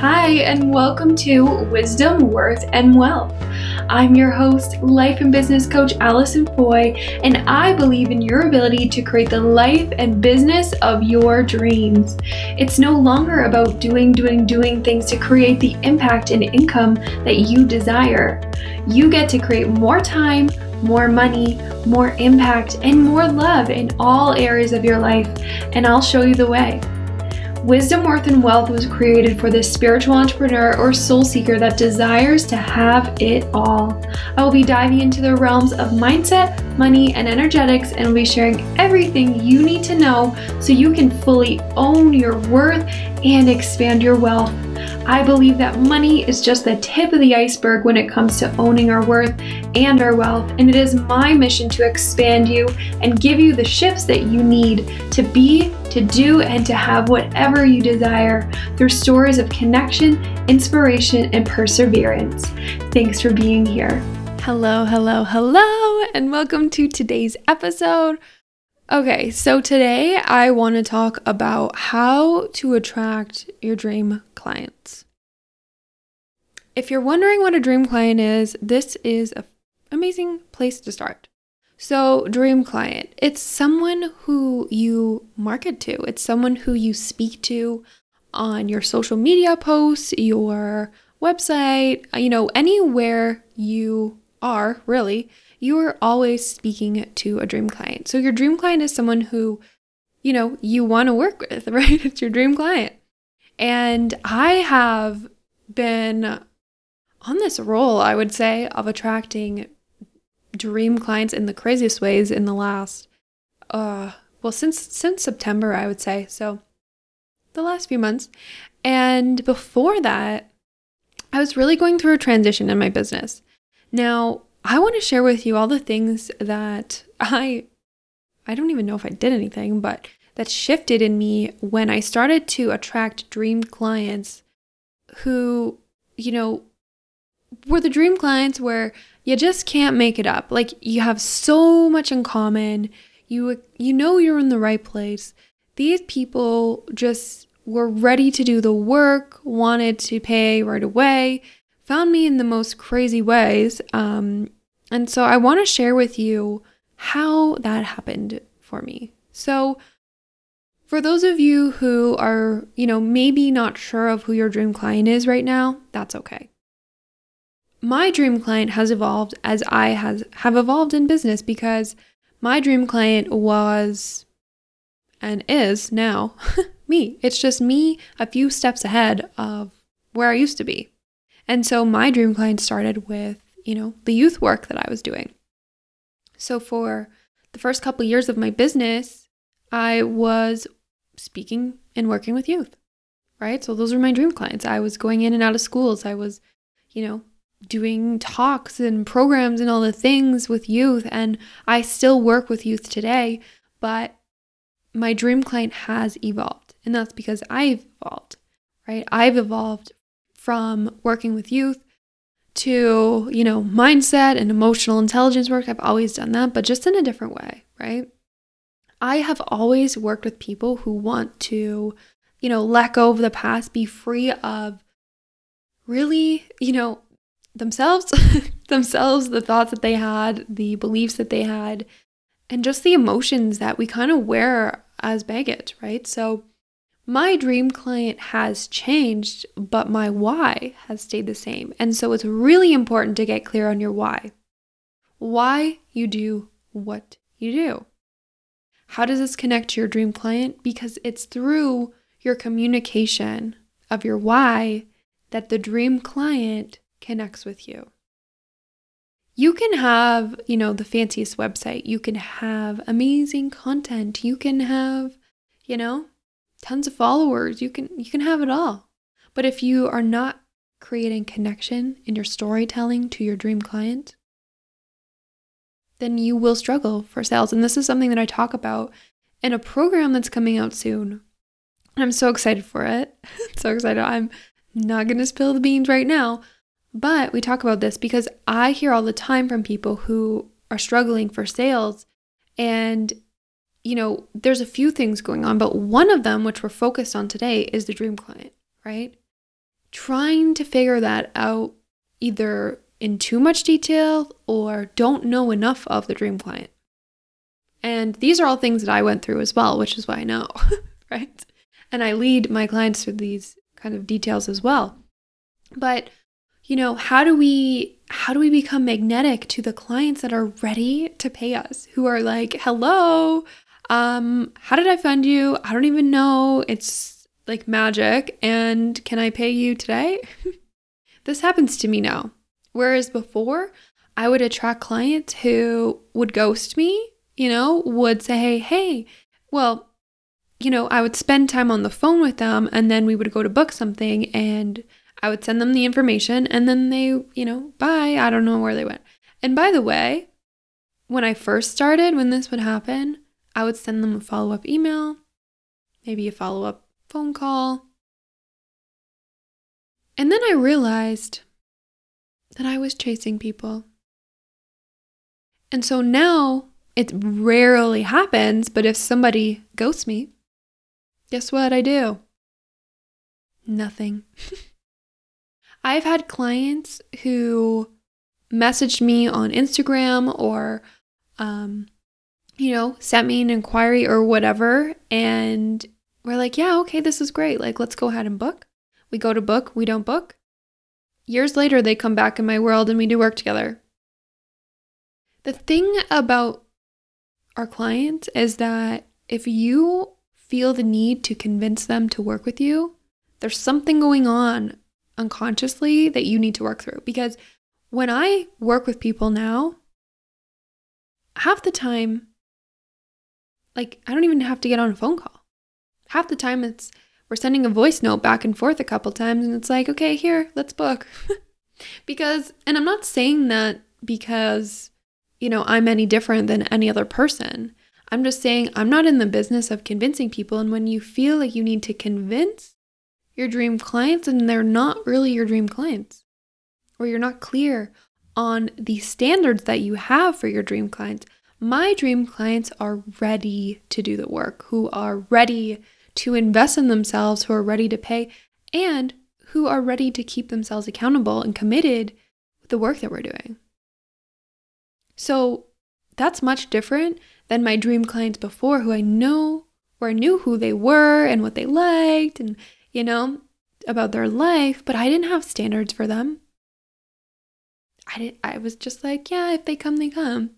Hi, and welcome to Wisdom, Worth, and Wealth. I'm your host, life and business coach Alison Foy, and I believe in your ability to create the life and business of your dreams. It's no longer about doing, doing, doing things to create the impact and income that you desire. You get to create more time, more money, more impact, and more love in all areas of your life, and I'll show you the way. Wisdom, Worth, and Wealth was created for the spiritual entrepreneur or soul seeker that desires to have it all. I will be diving into the realms of mindset, money, and energetics, and will be sharing everything you need to know so you can fully own your worth and expand your wealth. I believe that money is just the tip of the iceberg when it comes to owning our worth and our wealth, and it is my mission to expand you and give you the shifts that you need to be, to do, and to have whatever you desire through stories of connection, inspiration, and perseverance. Thanks for being here. Hello, hello, hello, and welcome to today's episode. Okay, so today I want to talk about how to attract your dream clients. If you're wondering what a dream client is, this is an amazing place to start. So, dream client, it's someone who you market to, it's someone who you speak to on your social media posts, your website, you know, anywhere you are really you are always speaking to a dream client. So your dream client is someone who, you know, you want to work with, right? It's your dream client. And I have been on this role, I would say, of attracting dream clients in the craziest ways in the last uh well since since September, I would say. So the last few months. And before that, I was really going through a transition in my business. Now, I want to share with you all the things that I I don't even know if I did anything, but that shifted in me when I started to attract dream clients who, you know, were the dream clients where you just can't make it up. Like you have so much in common. You you know you're in the right place. These people just were ready to do the work, wanted to pay right away, found me in the most crazy ways. Um, and so I want to share with you how that happened for me. So, for those of you who are, you know, maybe not sure of who your dream client is right now, that's okay. My dream client has evolved as I has have evolved in business because my dream client was and is now me. It's just me a few steps ahead of where I used to be. And so my dream client started with you know, the youth work that I was doing. So for the first couple of years of my business, I was speaking and working with youth, right? So those were my dream clients. I was going in and out of schools. I was, you know, doing talks and programs and all the things with youth. And I still work with youth today, but my dream client has evolved. And that's because I've evolved, right? I've evolved from working with youth to, you know, mindset and emotional intelligence work. I've always done that, but just in a different way, right? I have always worked with people who want to, you know, let go of the past, be free of really, you know, themselves, themselves, the thoughts that they had, the beliefs that they had, and just the emotions that we kind of wear as baggage, right? So, my dream client has changed, but my why has stayed the same. And so it's really important to get clear on your why. Why you do what you do. How does this connect to your dream client? Because it's through your communication of your why that the dream client connects with you. You can have, you know, the fanciest website. You can have amazing content. You can have, you know, tons of followers. You can you can have it all. But if you are not creating connection in your storytelling to your dream client, then you will struggle for sales. And this is something that I talk about in a program that's coming out soon. I'm so excited for it. so excited. I'm not going to spill the beans right now, but we talk about this because I hear all the time from people who are struggling for sales and you know, there's a few things going on, but one of them, which we're focused on today, is the dream client, right? trying to figure that out either in too much detail or don't know enough of the dream client. And these are all things that I went through as well, which is why I know, right? And I lead my clients through these kind of details as well. But you know, how do we how do we become magnetic to the clients that are ready to pay us? Who are like, "Hello, um, how did I find you? I don't even know. It's like magic and can I pay you today?" this happens to me now. Whereas before, I would attract clients who would ghost me, you know, would say, "Hey, hey, well, you know, I would spend time on the phone with them and then we would go to book something and I would send them the information and then they, you know, bye. I don't know where they went. And by the way, when I first started, when this would happen, I would send them a follow up email, maybe a follow up phone call. And then I realized that I was chasing people. And so now it rarely happens, but if somebody ghosts me, guess what I do? Nothing. I've had clients who messaged me on Instagram or, um, you know, sent me an inquiry or whatever. And we're like, yeah, okay, this is great. Like, let's go ahead and book. We go to book, we don't book. Years later, they come back in my world and we do work together. The thing about our clients is that if you feel the need to convince them to work with you, there's something going on unconsciously that you need to work through. Because when I work with people now, half the time, like, I don't even have to get on a phone call. Half the time, it's we're sending a voice note back and forth a couple times, and it's like, okay, here, let's book. because, and I'm not saying that because, you know, I'm any different than any other person. I'm just saying I'm not in the business of convincing people. And when you feel like you need to convince, your dream clients and they're not really your dream clients, or you're not clear on the standards that you have for your dream clients. My dream clients are ready to do the work, who are ready to invest in themselves, who are ready to pay, and who are ready to keep themselves accountable and committed with the work that we're doing. So that's much different than my dream clients before, who I know or knew who they were and what they liked and you know, about their life, but I didn't have standards for them. I didn't I was just like, yeah, if they come, they come.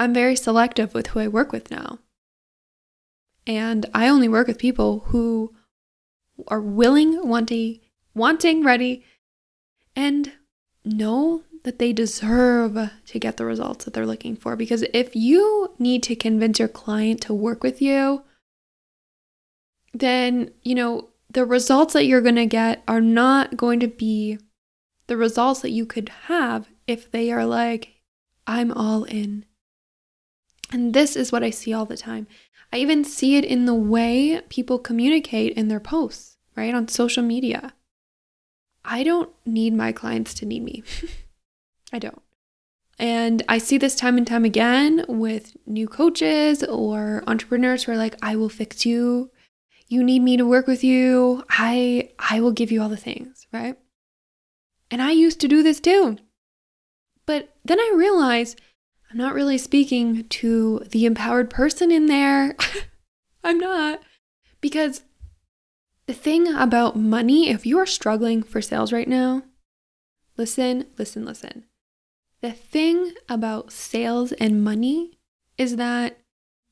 I'm very selective with who I work with now. And I only work with people who are willing, wanting, wanting, ready, and know that they deserve to get the results that they're looking for. Because if you need to convince your client to work with you, then, you know, the results that you're going to get are not going to be the results that you could have if they are like, I'm all in. And this is what I see all the time. I even see it in the way people communicate in their posts, right? On social media. I don't need my clients to need me. I don't. And I see this time and time again with new coaches or entrepreneurs who are like, I will fix you you need me to work with you, I I will give you all the things, right? And I used to do this too. But then I realized I'm not really speaking to the empowered person in there. I'm not. Because the thing about money, if you are struggling for sales right now, listen, listen, listen. The thing about sales and money is that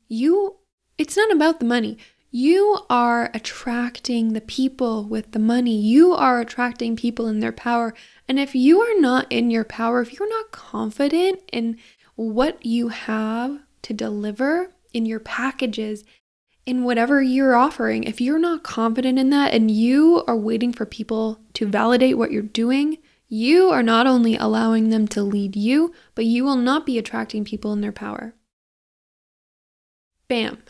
you, it's not about the money. You are attracting the people with the money. You are attracting people in their power. And if you are not in your power, if you're not confident in what you have to deliver in your packages, in whatever you're offering, if you're not confident in that and you are waiting for people to validate what you're doing, you are not only allowing them to lead you, but you will not be attracting people in their power. Bam.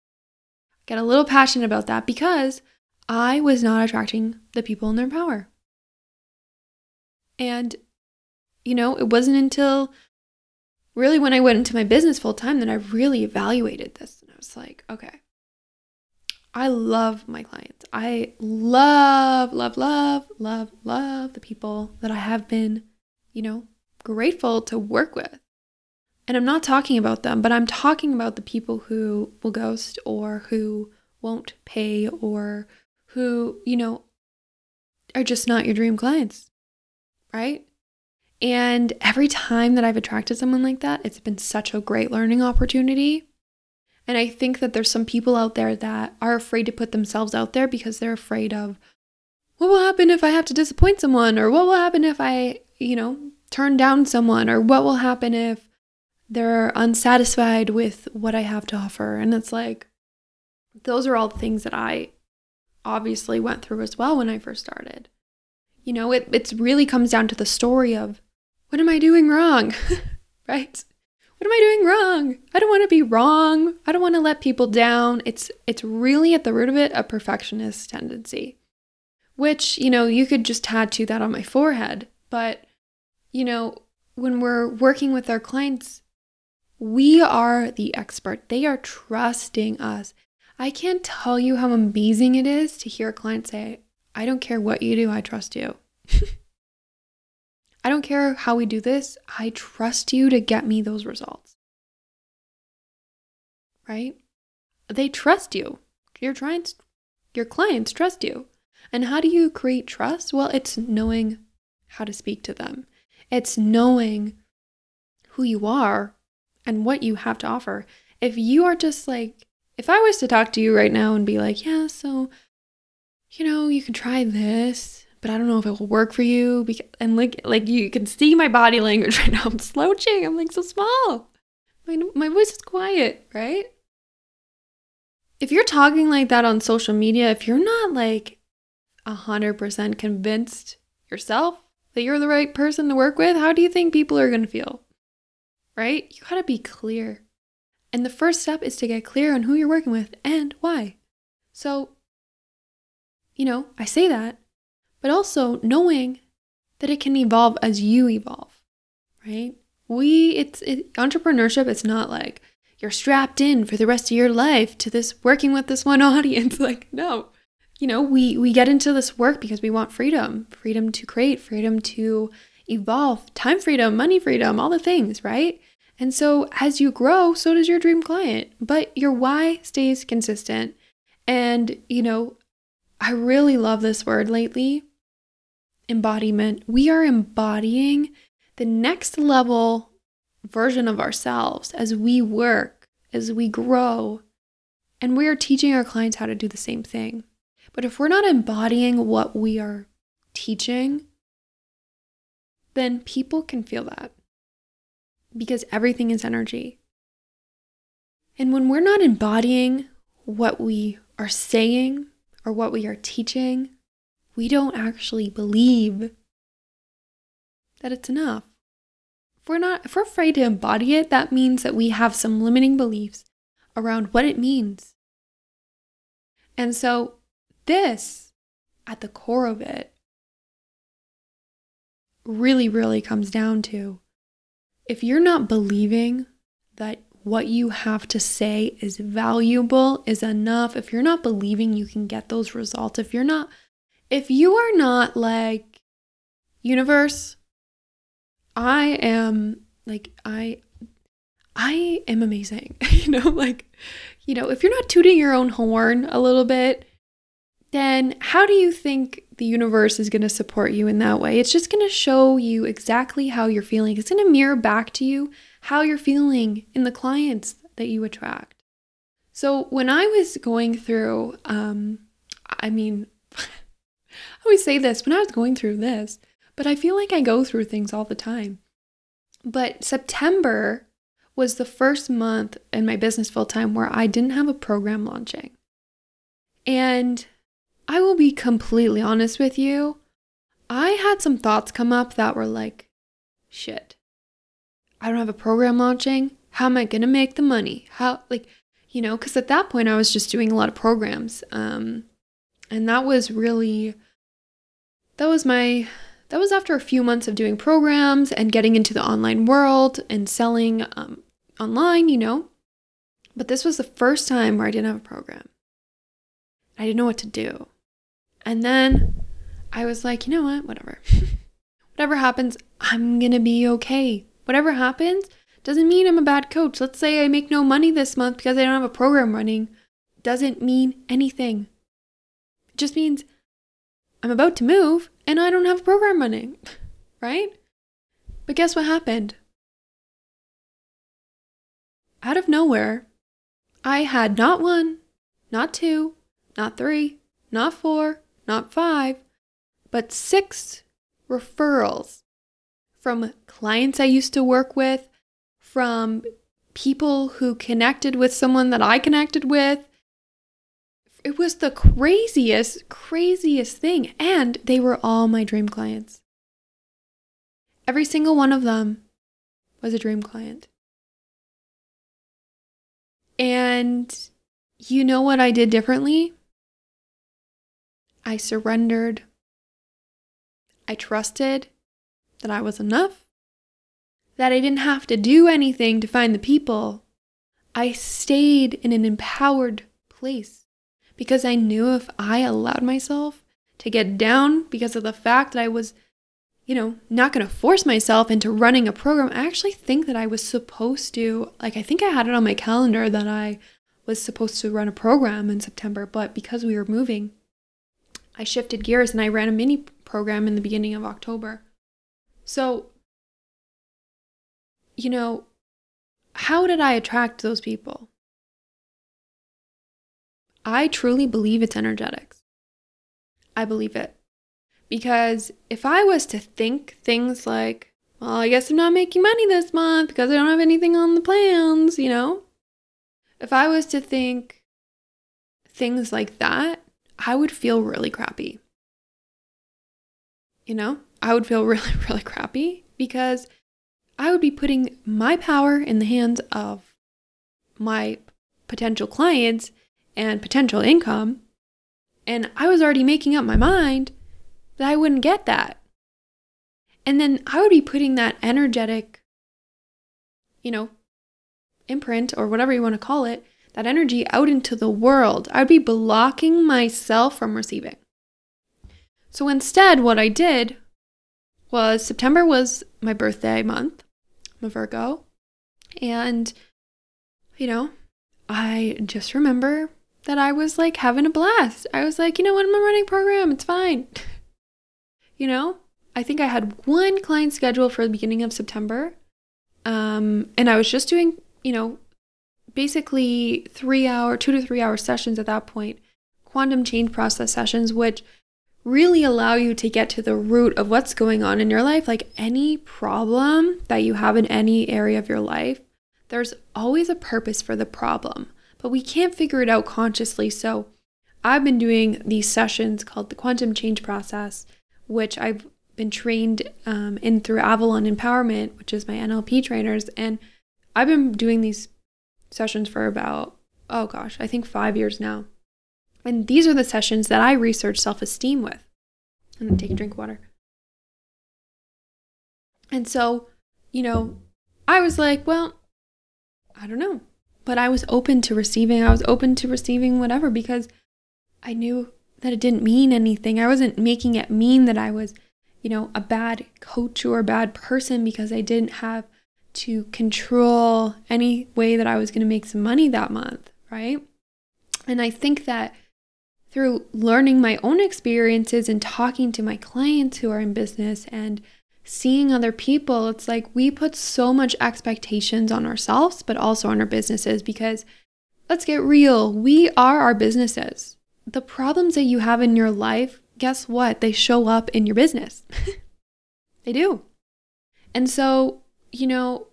get a little passionate about that because I was not attracting the people in their power. And, you know, it wasn't until really when I went into my business full time that I really evaluated this. And I was like, okay, I love my clients. I love, love, love, love, love the people that I have been, you know, grateful to work with. And I'm not talking about them, but I'm talking about the people who will ghost or who won't pay or who, you know, are just not your dream clients, right? And every time that I've attracted someone like that, it's been such a great learning opportunity. And I think that there's some people out there that are afraid to put themselves out there because they're afraid of what will happen if I have to disappoint someone, or what will happen if I, you know, turn down someone, or what will happen if they're unsatisfied with what I have to offer. And it's like, those are all things that I obviously went through as well when I first started. You know, it it's really comes down to the story of what am I doing wrong? right? What am I doing wrong? I don't want to be wrong. I don't want to let people down. It's it's really at the root of it a perfectionist tendency. Which, you know, you could just tattoo that on my forehead, but you know, when we're working with our clients, we are the expert. They are trusting us. I can't tell you how amazing it is to hear a client say, I don't care what you do, I trust you. I don't care how we do this, I trust you to get me those results. Right? They trust you. Your clients, your clients trust you. And how do you create trust? Well, it's knowing how to speak to them. It's knowing who you are and what you have to offer. If you are just like, if I was to talk to you right now and be like, yeah, so, you know, you can try this but I don't know if it will work for you. Because, and like, like you can see my body language right now. I'm slouching. I'm like so small. My, my voice is quiet, right? If you're talking like that on social media, if you're not like 100% convinced yourself that you're the right person to work with, how do you think people are going to feel? Right? You got to be clear. And the first step is to get clear on who you're working with and why. So, you know, I say that but also knowing that it can evolve as you evolve, right? We, it's it, entrepreneurship, it's not like you're strapped in for the rest of your life to this working with this one audience. Like, no. You know, we we get into this work because we want freedom, freedom to create, freedom to evolve, time freedom, money freedom, all the things, right? And so as you grow, so does your dream client. But your why stays consistent. And, you know, I really love this word lately embodiment, we are embodying the next level version of ourselves as we work, as we grow. And we are teaching our clients how to do the same thing. But if we're not embodying what we are teaching, then people can feel that because everything is energy. And when we're not embodying what we are saying or what we are teaching, we don't actually believe that it's enough. If we're not if we're afraid to embody it, that means that we have some limiting beliefs around what it means. And so this at the core of it really really comes down to if you're not believing that what you have to say is valuable, is enough, if you're not believing you can get those results, if you're not if you are not like universe, I am like I I am amazing. you know, like you know, if you're not tooting your own horn a little bit, then how do you think the universe is going to support you in that way? It's just going to show you exactly how you're feeling. It's going to mirror back to you how you're feeling in the clients that you attract. So when I was going through, um, I mean, I always say this when I was going through this, but I feel like I go through things all the time. But September was the first month in my business full time where I didn't have a program launching. And I will be completely honest with you, I had some thoughts come up that were like, shit, I don't have a program launching. How am I going to make the money? How, like, you know, because at that point I was just doing a lot of programs. Um, and that was really that was my that was after a few months of doing programs and getting into the online world and selling um, online, you know. But this was the first time where I didn't have a program. I didn't know what to do. And then I was like, you know what? Whatever. Whatever happens, I'm going to be okay. Whatever happens doesn't mean I'm a bad coach. Let's say I make no money this month because I don't have a program running. Doesn't mean anything. It just means I'm about to move and I don't have a program running, right? But guess what happened? Out of nowhere, I had not one, not two, not three, not four, not five, but six referrals from clients I used to work with, from people who connected with someone that I connected with. It was the craziest, craziest thing. And they were all my dream clients. Every single one of them was a dream client. And you know what I did differently? I surrendered. I trusted that I was enough, that I didn't have to do anything to find the people. I stayed in an empowered place because I knew if I allowed myself to get down because of the fact that I was you know, not going to force myself into running a program. I actually think that I was supposed to, like, I think I had it on my calendar that I was supposed to run a program in September, but because we were moving, I shifted gears and I ran a mini program in the beginning of October. So, you know, how did I attract those people? I truly believe it's energetics. I believe it. Because if I was to think things like, well, I guess I'm not making money this month because I don't have anything on the plans, you know? If I was to think things like that, I would feel really crappy. You know, I would feel really, really crappy because I would be putting my power in the hands of my potential clients and potential income. And I was already making up my mind that I wouldn't get that. And then I would be putting that energetic, you know, imprint or whatever you want to call it, that energy out into the world. I would be blocking myself from receiving. So instead, what I did was September was my birthday month. I'm a Virgo. And, you know, I just remember that I was like having a blast. I was like, you know what, I'm a running program. It's fine. you know, I think I had one client scheduled for the beginning of September. Um, and I was just doing, you know, basically three hour, two to three hour sessions at that point, quantum change process sessions, which really allow you to get to the root of what's going on in your life. Like any problem that you have in any area of your life, there's always a purpose for the problem, but we can't figure it out consciously. So I've been doing these sessions called the quantum change process which I've been trained um, in through Avalon Empowerment, which is my NLP trainers. And I've been doing these sessions for about, oh gosh, I think five years now. And these are the sessions that I research self esteem with. Gonna take a drink of water. And so, you know, I was like, well, I don't know. But I was open to receiving. I was open to receiving whatever because I knew that it didn't mean anything. I wasn't making it mean that I was, you know, a bad coach or a bad person because I didn't have to control any way that I was going to make some money that month, right? And I think that through learning my own experiences and talking to my clients who are in business and seeing other people, it's like we put so much expectations on ourselves, but also on our businesses because let's get real, we are our businesses the problems that you have in your life, guess what? They show up in your business. they do. And so, you know,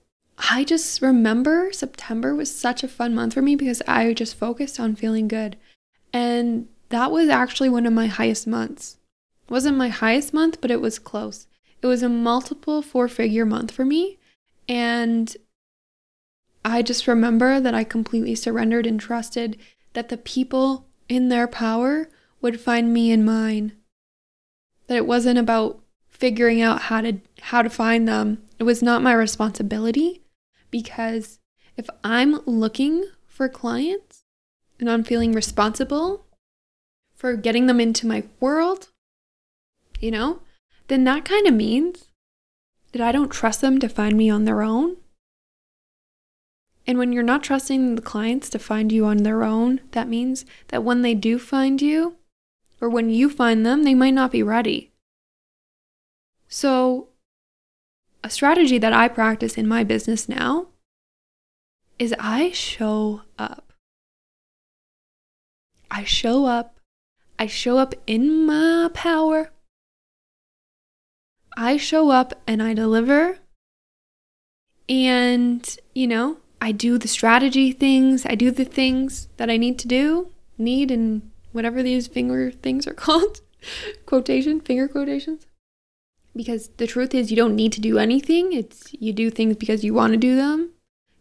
I just remember September was such a fun month for me because I just focused on feeling good. And that was actually one of my highest months. It wasn't my highest month, but it was close. It was a multiple four figure month for me. And I just remember that I completely surrendered and trusted that the people in their power would find me in mine. That it wasn't about figuring out how to how to find them. It was not my responsibility because if I'm looking for clients and I'm feeling responsible for getting them into my world, you know, then that kind of means that I don't trust them to find me on their own. And when you're not trusting the clients to find you on their own, that means that when they do find you, or when you find them, they might not be ready. So, a strategy that I practice in my business now is I show up. I show up. I show up in my power. I show up and I deliver. And, you know, I do the strategy things, I do the things that I need to do, need, and whatever these finger things are called quotation, finger quotations. Because the truth is, you don't need to do anything. It's you do things because you want to do them.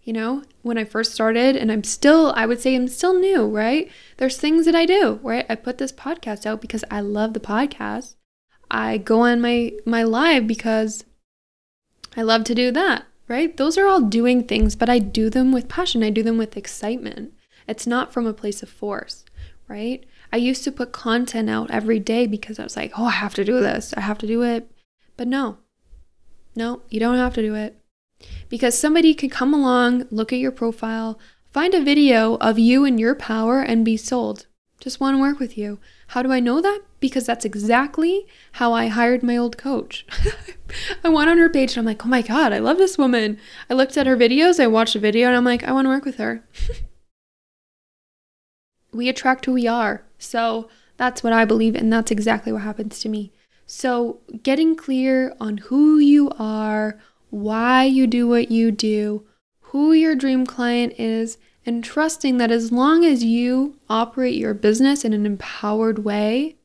You know, when I first started, and I'm still, I would say I'm still new, right? There's things that I do, right? I put this podcast out because I love the podcast. I go on my my live because I love to do that right? Those are all doing things, but I do them with passion. I do them with excitement. It's not from a place of force, right? I used to put content out every day because I was like, oh, I have to do this. I have to do it. But no, no, you don't have to do it. Because somebody could come along, look at your profile, find a video of you and your power, and be sold. Just want to work with you. How do I know that? Because that's exactly how I hired my old coach. I went on her page and I'm like, oh my God, I love this woman. I looked at her videos, I watched a video, and I'm like, I want to work with her. we attract who we are. So that's what I believe, and that's exactly what happens to me. So, getting clear on who you are, why you do what you do, who your dream client is, and trusting that as long as you operate your business in an empowered way,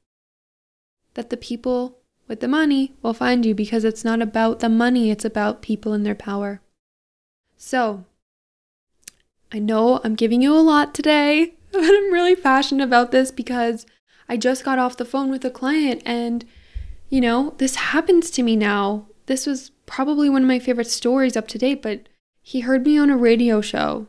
that the people with the money will find you because it's not about the money, it's about people and their power. So, I know I'm giving you a lot today, but I'm really passionate about this because I just got off the phone with a client and, you know, this happens to me now. This was probably one of my favorite stories up to date, but he heard me on a radio show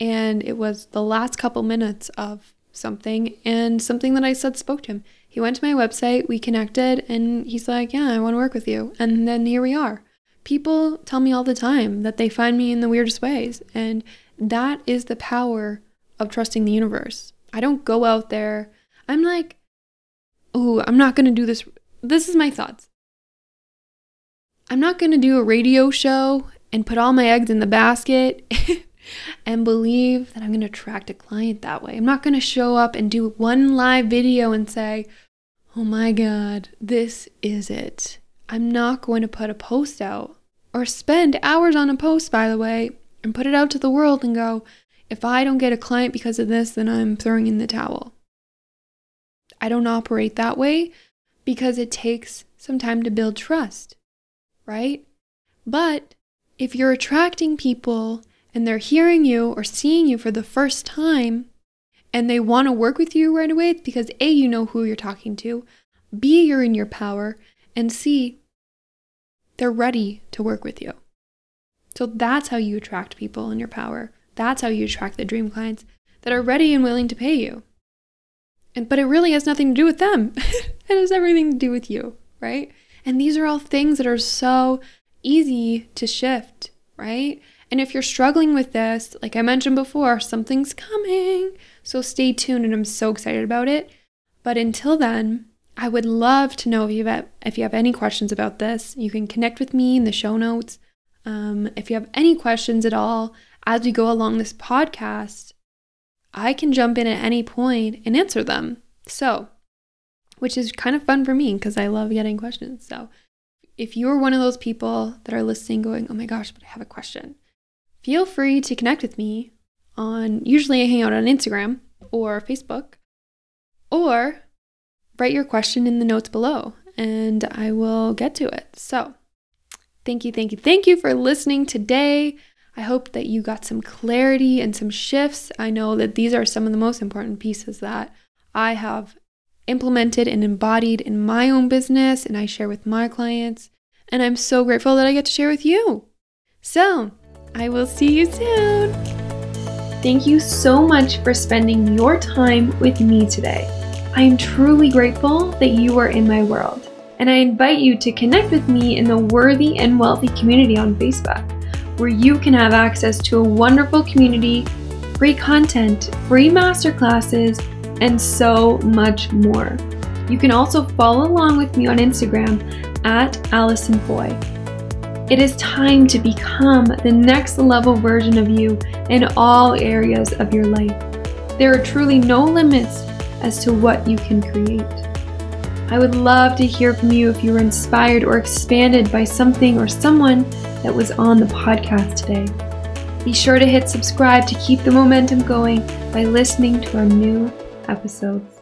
and it was the last couple minutes of something and something that I said spoke to him. He went to my website, we connected, and he's like, Yeah, I want to work with you. And then here we are. People tell me all the time that they find me in the weirdest ways. And that is the power of trusting the universe. I don't go out there. I'm like, Oh, I'm not going to do this. This is my thoughts. I'm not going to do a radio show and put all my eggs in the basket and believe that I'm going to attract a client that way. I'm not going to show up and do one live video and say, oh my God, this is it. I'm not going to put a post out or spend hours on a post, by the way, and put it out to the world and go, if I don't get a client because of this, then I'm throwing in the towel. I don't operate that way because it takes some time to build trust, right? But if you're attracting people and they're hearing you or seeing you for the first time and they want to work with you right away, it's because A, you know who you're talking to, B, you're in your power, and C, they're ready to work with you. So that's how you attract people in your power. That's how you attract the dream clients that are ready and willing to pay you. And but it really has nothing to do with them. it has everything to do with you, right? And these are all things that are so easy to shift, right? And if you're struggling with this, like I mentioned before, something's coming. So stay tuned and I'm so excited about it. But until then, I would love to know if you have if you have any questions about this. You can connect with me in the show notes. Um, if you have any questions at all as we go along this podcast, I can jump in at any point and answer them. So, which is kind of fun for me because I love getting questions. So, if you're one of those people that are listening, going, "Oh my gosh, but I have a question," feel free to connect with me on usually I hang out on Instagram or Facebook or write your question in the notes below and I will get to it. So, thank you, thank you, thank you for listening today. I hope that you got some clarity and some shifts. I know that these are some of the most important pieces that I have implemented and embodied in my own business and I share with my clients. And I'm so grateful that I get to share with you. So, I will see you soon. Thank you so much for spending your time with me today. I am truly grateful that you are in my world, and I invite you to connect with me in the Worthy and Wealthy community on Facebook, where you can have access to a wonderful community, free content, free masterclasses, and so much more. You can also follow along with me on Instagram at Alison Foy. It is time to become the next level version of you in all areas of your life. There are truly no limits as to what you can create. I would love to hear from you if you were inspired or expanded by something or someone that was on the podcast today. Be sure to hit subscribe to keep the momentum going by listening to our new episodes.